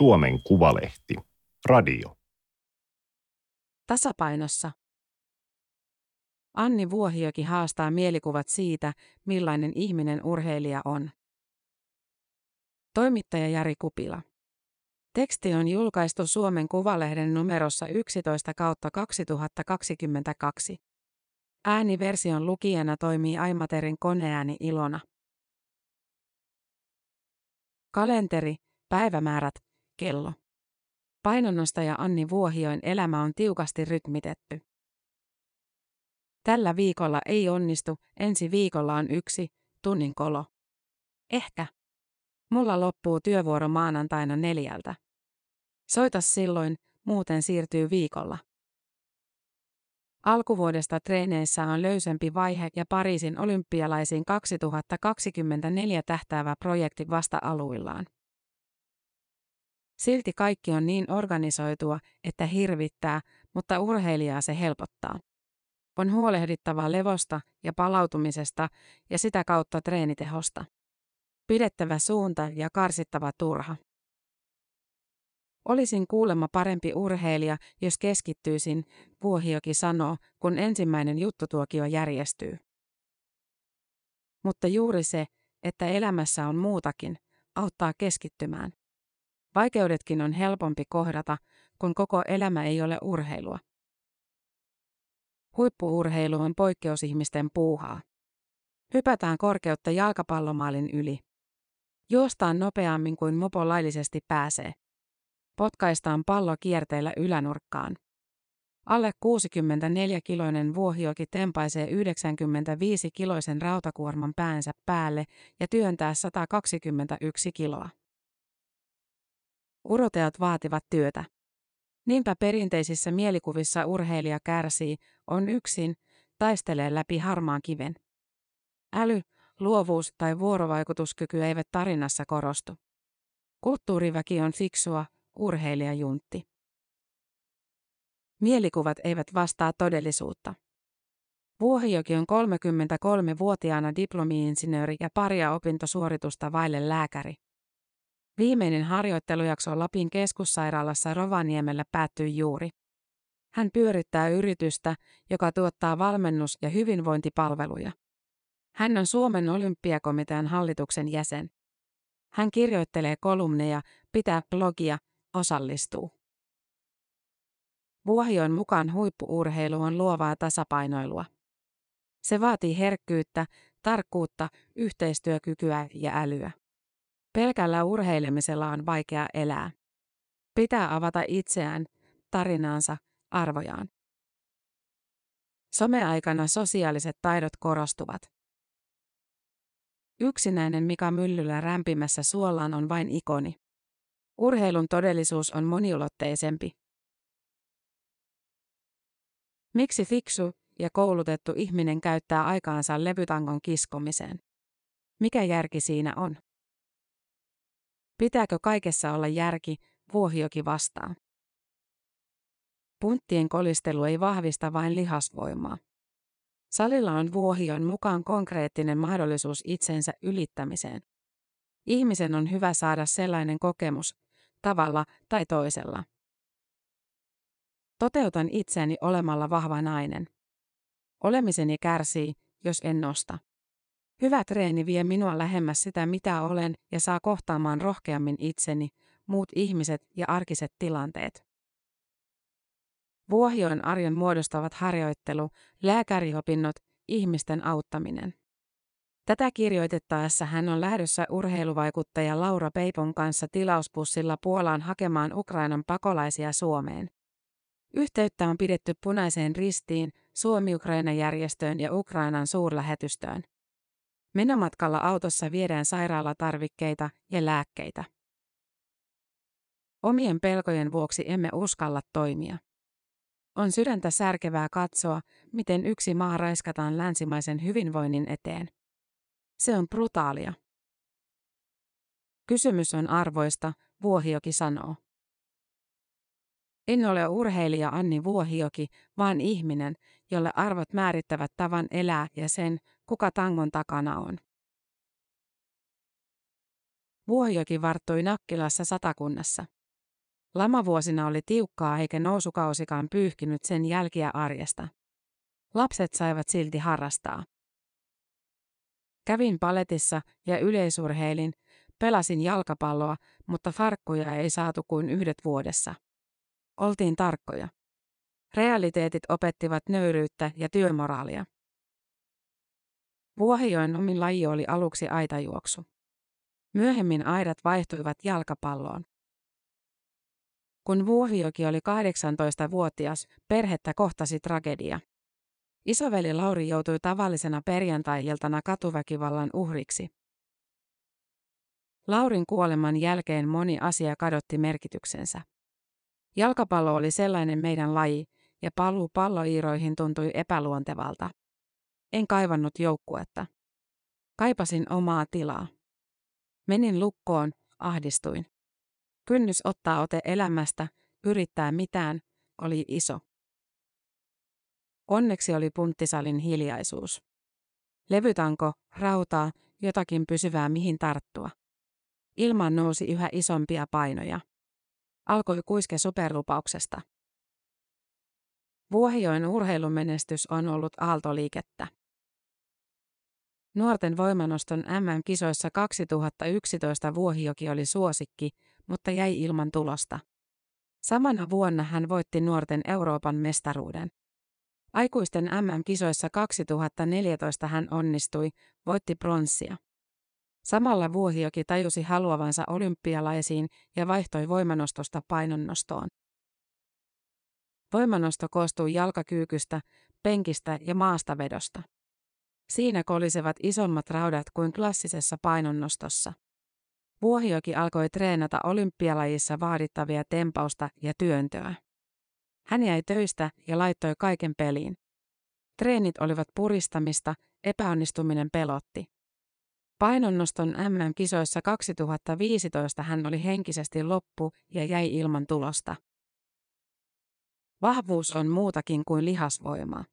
Suomen Kuvalehti. Radio. Tasapainossa. Anni Vuohioki haastaa mielikuvat siitä, millainen ihminen urheilija on. Toimittaja Jari Kupila. Teksti on julkaistu Suomen Kuvalehden numerossa 11 kautta 2022. Ääniversion lukijana toimii Aimaterin koneääni Ilona. Kalenteri, päivämäärät, kello. Painonnostaja Anni Vuohioin elämä on tiukasti rytmitetty. Tällä viikolla ei onnistu, ensi viikolla on yksi, tunnin kolo. Ehkä. Mulla loppuu työvuoro maanantaina neljältä. Soita silloin, muuten siirtyy viikolla. Alkuvuodesta treeneissä on löysempi vaihe ja Pariisin olympialaisiin 2024 tähtäävä projekti vasta aluillaan. Silti kaikki on niin organisoitua, että hirvittää, mutta urheilijaa se helpottaa. On huolehdittava levosta ja palautumisesta ja sitä kautta treenitehosta. Pidettävä suunta ja karsittava turha. Olisin kuulemma parempi urheilija, jos keskittyisin, Vuohioki sanoo, kun ensimmäinen juttutuokio järjestyy. Mutta juuri se, että elämässä on muutakin, auttaa keskittymään. Vaikeudetkin on helpompi kohdata, kun koko elämä ei ole urheilua. Huippuurheilu on poikkeusihmisten puuhaa. Hypätään korkeutta jalkapallomaalin yli. Juostaan nopeammin kuin mopo laillisesti pääsee. Potkaistaan pallo kierteellä ylänurkkaan. Alle 64-kiloinen vuohioki tempaisee 95-kiloisen rautakuorman päänsä päälle ja työntää 121 kiloa. Uroteat vaativat työtä. Niinpä perinteisissä mielikuvissa urheilija kärsii, on yksin, taistelee läpi harmaan kiven. Äly, luovuus tai vuorovaikutuskyky eivät tarinassa korostu. Kulttuuriväki on fiksua, urheilijajuntti. Mielikuvat eivät vastaa todellisuutta. Vuohijoki on 33-vuotiaana diplomi-insinööri ja paria opintosuoritusta vaille lääkäri. Viimeinen harjoittelujakso Lapin keskussairaalassa Rovaniemellä päättyi juuri. Hän pyörittää yritystä, joka tuottaa valmennus- ja hyvinvointipalveluja. Hän on Suomen olympiakomitean hallituksen jäsen. Hän kirjoittelee kolumneja, pitää blogia, osallistuu. Vuohion mukaan huippuurheilu on luovaa tasapainoilua. Se vaatii herkkyyttä, tarkkuutta, yhteistyökykyä ja älyä. Pelkällä urheilemisella on vaikea elää. Pitää avata itseään, tarinaansa, arvojaan. Someaikana sosiaaliset taidot korostuvat. Yksinäinen Mika Myllylä rämpimässä suollaan on vain ikoni. Urheilun todellisuus on moniulotteisempi. Miksi fiksu ja koulutettu ihminen käyttää aikaansa levytangon kiskomiseen? Mikä järki siinä on? Pitääkö kaikessa olla järki, vuohioki vastaa. Punttien kolistelu ei vahvista vain lihasvoimaa. Salilla on vuohion mukaan konkreettinen mahdollisuus itsensä ylittämiseen. Ihmisen on hyvä saada sellainen kokemus, tavalla tai toisella. Toteutan itseäni olemalla vahva nainen. Olemiseni kärsii, jos en nosta. Hyvä treeni vie minua lähemmäs sitä, mitä olen, ja saa kohtaamaan rohkeammin itseni, muut ihmiset ja arkiset tilanteet. Vuohioin arjen muodostavat harjoittelu, lääkäriopinnot, ihmisten auttaminen. Tätä kirjoitettaessa hän on lähdössä urheiluvaikuttaja Laura Peipon kanssa tilauspussilla Puolaan hakemaan Ukrainan pakolaisia Suomeen. Yhteyttä on pidetty punaiseen ristiin, Suomi-Ukraina-järjestöön ja Ukrainan suurlähetystöön. Menomatkalla autossa viedään sairaalatarvikkeita ja lääkkeitä. Omien pelkojen vuoksi emme uskalla toimia. On sydäntä särkevää katsoa, miten yksi maa raiskataan länsimaisen hyvinvoinnin eteen. Se on brutaalia. Kysymys on arvoista, Vuohioki sanoo. En ole urheilija Anni Vuohioki, vaan ihminen, jolle arvot määrittävät tavan elää ja sen, kuka tangon takana on. Vuohioki varttui Nakkilassa satakunnassa. Lamavuosina oli tiukkaa eikä nousukausikaan pyyhkinyt sen jälkiä arjesta. Lapset saivat silti harrastaa. Kävin paletissa ja yleisurheilin, pelasin jalkapalloa, mutta farkkuja ei saatu kuin yhdet vuodessa. Oltiin tarkkoja. Realiteetit opettivat nöyryyttä ja työmoraalia. Vuohijoen omin laji oli aluksi aitajuoksu. Myöhemmin aidat vaihtuivat jalkapalloon. Kun Vuohijoki oli 18-vuotias, perhettä kohtasi tragedia. Isoveli Lauri joutui tavallisena perjantai-iltana katuväkivallan uhriksi. Laurin kuoleman jälkeen moni asia kadotti merkityksensä. Jalkapallo oli sellainen meidän laji, ja paluu palloiiroihin tuntui epäluontevalta. En kaivannut joukkuetta. Kaipasin omaa tilaa. Menin lukkoon, ahdistuin. Kynnys ottaa ote elämästä, yrittää mitään, oli iso. Onneksi oli punttisalin hiljaisuus. Levytanko, rautaa, jotakin pysyvää mihin tarttua. Ilmaan nousi yhä isompia painoja. Alkoi kuiske superlupauksesta. Vuohijoen urheilumenestys on ollut aaltoliikettä. Nuorten voimanoston MM-kisoissa 2011 Vuohijoki oli suosikki, mutta jäi ilman tulosta. Samana vuonna hän voitti nuorten Euroopan mestaruuden. Aikuisten MM-kisoissa 2014 hän onnistui, voitti pronssia. Samalla Vuohijoki tajusi haluavansa olympialaisiin ja vaihtoi voimanostosta painonnostoon. Voimanosto koostuu jalkakyykystä, penkistä ja maastavedosta. Siinä kolisevat isommat raudat kuin klassisessa painonnostossa. Vuohioki alkoi treenata olympialajissa vaadittavia tempausta ja työntöä. Hän jäi töistä ja laittoi kaiken peliin. Treenit olivat puristamista, epäonnistuminen pelotti. Painonnoston MM-kisoissa 2015 hän oli henkisesti loppu ja jäi ilman tulosta. Vahvuus on muutakin kuin lihasvoimaa.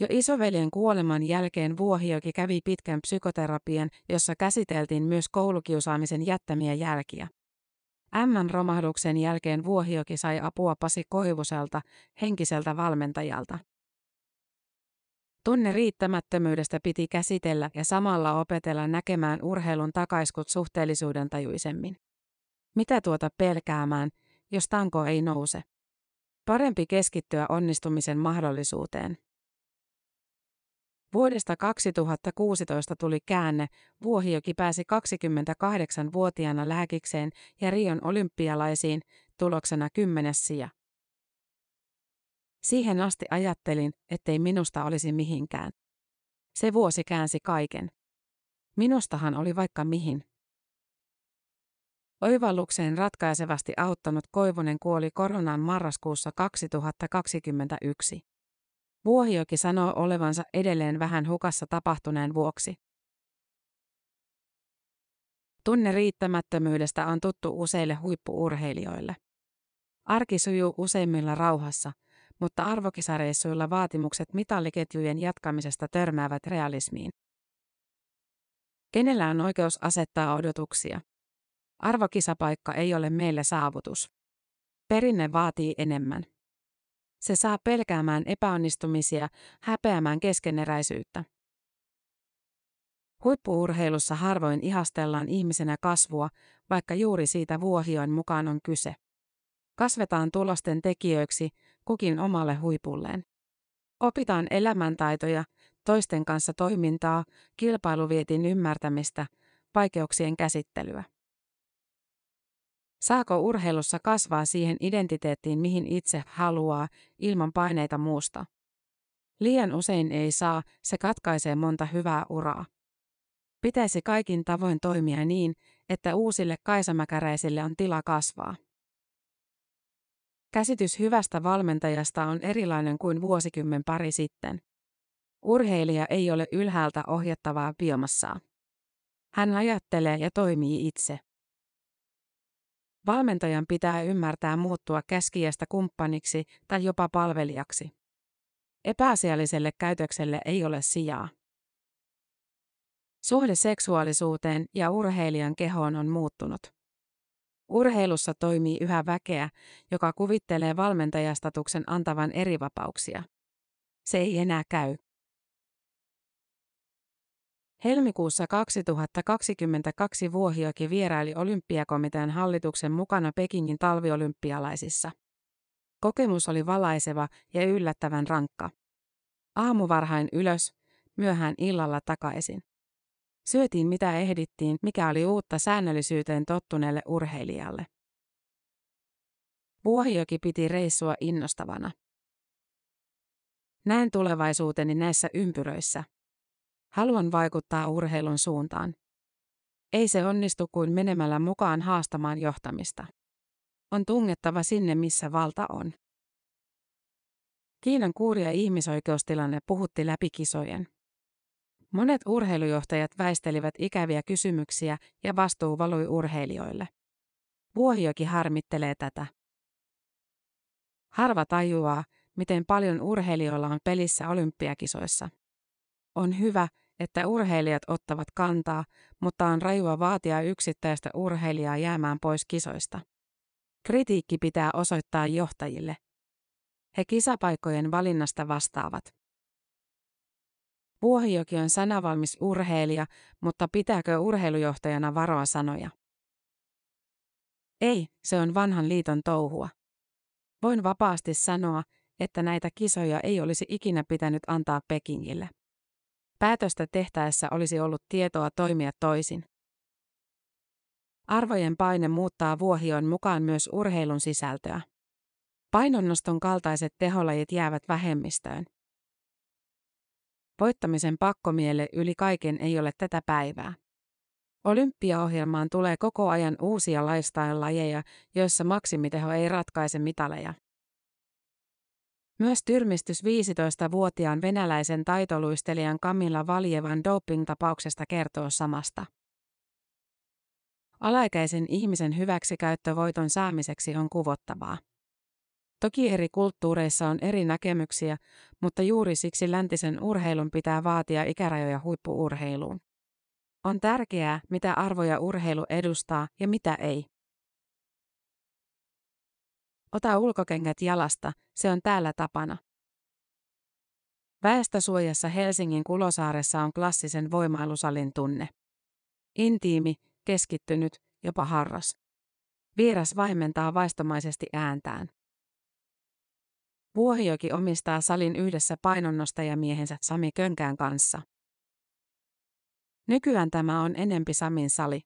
Jo isoveljen kuoleman jälkeen Vuohioki kävi pitkän psykoterapian, jossa käsiteltiin myös koulukiusaamisen jättämiä jälkiä. M-romahduksen jälkeen Vuohioki sai apua Pasi Koivuselta, henkiseltä valmentajalta. Tunne riittämättömyydestä piti käsitellä ja samalla opetella näkemään urheilun takaiskut suhteellisuuden tajuisemmin. Mitä tuota pelkäämään, jos tanko ei nouse? Parempi keskittyä onnistumisen mahdollisuuteen. Vuodesta 2016 tuli käänne, Vuohijoki pääsi 28-vuotiaana lääkikseen ja Rion olympialaisiin, tuloksena kymmenes sija. Siihen asti ajattelin, ettei minusta olisi mihinkään. Se vuosi käänsi kaiken. Minustahan oli vaikka mihin. Oivallukseen ratkaisevasti auttanut Koivunen kuoli koronaan marraskuussa 2021. Vuohioki sanoo olevansa edelleen vähän hukassa tapahtuneen vuoksi. Tunne riittämättömyydestä on tuttu useille huippuurheilijoille. Arki sujuu useimmilla rauhassa, mutta arvokisareissuilla vaatimukset mitalliketjujen jatkamisesta törmäävät realismiin. Kenellä on oikeus asettaa odotuksia? Arvokisapaikka ei ole meille saavutus. Perinne vaatii enemmän. Se saa pelkäämään epäonnistumisia, häpeämään keskeneräisyyttä. Huippuurheilussa harvoin ihastellaan ihmisenä kasvua, vaikka juuri siitä vuohioin mukaan on kyse. Kasvetaan tulosten tekijöiksi, kukin omalle huipulleen. Opitaan elämäntaitoja, toisten kanssa toimintaa, kilpailuvietin ymmärtämistä, vaikeuksien käsittelyä. Saako urheilussa kasvaa siihen identiteettiin, mihin itse haluaa, ilman paineita muusta? Liian usein ei saa, se katkaisee monta hyvää uraa. Pitäisi kaikin tavoin toimia niin, että uusille kaisamäkäräisille on tila kasvaa. Käsitys hyvästä valmentajasta on erilainen kuin vuosikymmen pari sitten. Urheilija ei ole ylhäältä ohjattavaa biomassaa. Hän ajattelee ja toimii itse. Valmentajan pitää ymmärtää muuttua käskijästä kumppaniksi tai jopa palvelijaksi. Epäasialliselle käytökselle ei ole sijaa. Suhde seksuaalisuuteen ja urheilijan kehoon on muuttunut. Urheilussa toimii yhä väkeä, joka kuvittelee valmentajastatuksen antavan erivapauksia. Se ei enää käy. Helmikuussa 2022 Vuohioki vieraili olympiakomitean hallituksen mukana Pekingin talviolympialaisissa. Kokemus oli valaiseva ja yllättävän rankka. Aamuvarhain ylös, myöhään illalla takaisin. Syötiin mitä ehdittiin, mikä oli uutta säännöllisyyteen tottuneelle urheilijalle. Vuohioki piti reissua innostavana. Näen tulevaisuuteni näissä ympyröissä. Haluan vaikuttaa urheilun suuntaan. Ei se onnistu kuin menemällä mukaan haastamaan johtamista. On tungettava sinne, missä valta on. Kiinan kuuria ihmisoikeustilanne puhutti läpi kisojen. Monet urheilujohtajat väistelivät ikäviä kysymyksiä ja vastuu valui urheilijoille. Vuohioki harmittelee tätä. Harva tajuaa, miten paljon urheilijoilla on pelissä olympiakisoissa. On hyvä, että urheilijat ottavat kantaa, mutta on rajua vaatia yksittäistä urheilijaa jäämään pois kisoista. Kritiikki pitää osoittaa johtajille. He kisapaikkojen valinnasta vastaavat. Vuohijoki on sanavalmis urheilija, mutta pitääkö urheilujohtajana varoa sanoja? Ei, se on vanhan liiton touhua. Voin vapaasti sanoa, että näitä kisoja ei olisi ikinä pitänyt antaa Pekingille. Päätöstä tehtäessä olisi ollut tietoa toimia toisin. Arvojen paine muuttaa vuohion mukaan myös urheilun sisältöä. Painonnoston kaltaiset teholajit jäävät vähemmistöön. Voittamisen pakkomielle yli kaiken ei ole tätä päivää. Olympiaohjelmaan tulee koko ajan uusia lifestyle-lajeja, joissa maksimiteho ei ratkaise mitaleja. Myös tyrmistys 15-vuotiaan venäläisen taitoluistelijan Kamilla Valjevan doping-tapauksesta kertoo samasta. Alaikäisen ihmisen hyväksikäyttö voiton saamiseksi on kuvottavaa. Toki eri kulttuureissa on eri näkemyksiä, mutta juuri siksi läntisen urheilun pitää vaatia ikärajoja huippuurheiluun. On tärkeää, mitä arvoja urheilu edustaa ja mitä ei. Ota ulkokengät jalasta, se on täällä tapana. Väestösuojassa Helsingin Kulosaaressa on klassisen voimailusalin tunne. Intiimi, keskittynyt, jopa harras. Vieras vaimentaa vaistomaisesti ääntään. Vuohijoki omistaa salin yhdessä painonnostajamiehensä Sami Könkään kanssa. Nykyään tämä on enempi Samin sali.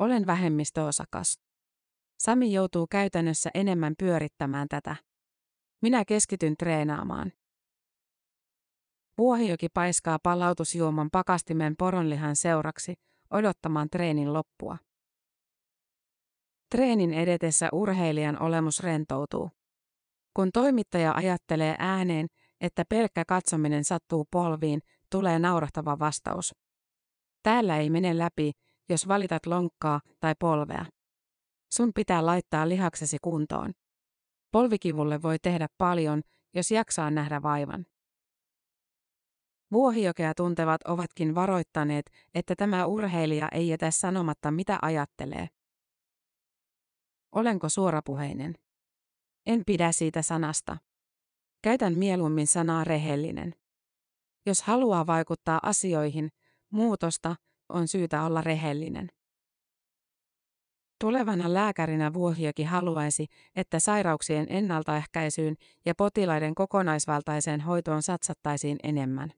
Olen vähemmistöosakas. Sami joutuu käytännössä enemmän pyörittämään tätä. Minä keskityn treenaamaan. Vuohijoki paiskaa palautusjuoman pakastimen poronlihan seuraksi, odottamaan treenin loppua. Treenin edetessä urheilijan olemus rentoutuu. Kun toimittaja ajattelee ääneen, että pelkkä katsominen sattuu polviin, tulee naurahtava vastaus. Täällä ei mene läpi, jos valitat lonkkaa tai polvea. Sun pitää laittaa lihaksesi kuntoon. Polvikivulle voi tehdä paljon, jos jaksaa nähdä vaivan. Vuohijokea tuntevat ovatkin varoittaneet, että tämä urheilija ei jätä sanomatta mitä ajattelee. Olenko suorapuheinen? En pidä siitä sanasta. Käytän mieluummin sanaa rehellinen. Jos haluaa vaikuttaa asioihin, muutosta, on syytä olla rehellinen. Tulevana lääkärinä Vuohiokin haluaisi, että sairauksien ennaltaehkäisyyn ja potilaiden kokonaisvaltaiseen hoitoon satsattaisiin enemmän.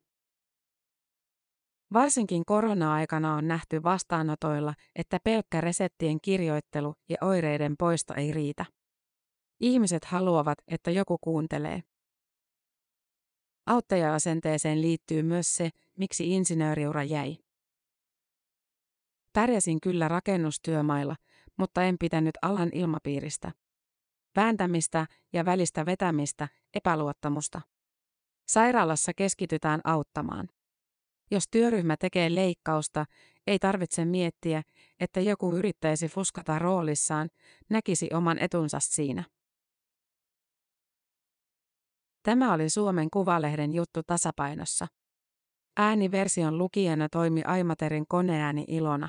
Varsinkin korona-aikana on nähty vastaanotoilla, että pelkkä reseptien kirjoittelu ja oireiden poisto ei riitä. Ihmiset haluavat, että joku kuuntelee. Auttaja-asenteeseen liittyy myös se, miksi insinööriura jäi. Pärjäsin kyllä rakennustyömailla, mutta en pitänyt alan ilmapiiristä. Vääntämistä ja välistä vetämistä, epäluottamusta. Sairaalassa keskitytään auttamaan. Jos työryhmä tekee leikkausta, ei tarvitse miettiä, että joku yrittäisi fuskata roolissaan, näkisi oman etunsa siinä. Tämä oli Suomen Kuvalehden juttu tasapainossa. Ääniversion lukijana toimi Aimaterin koneääni Ilona.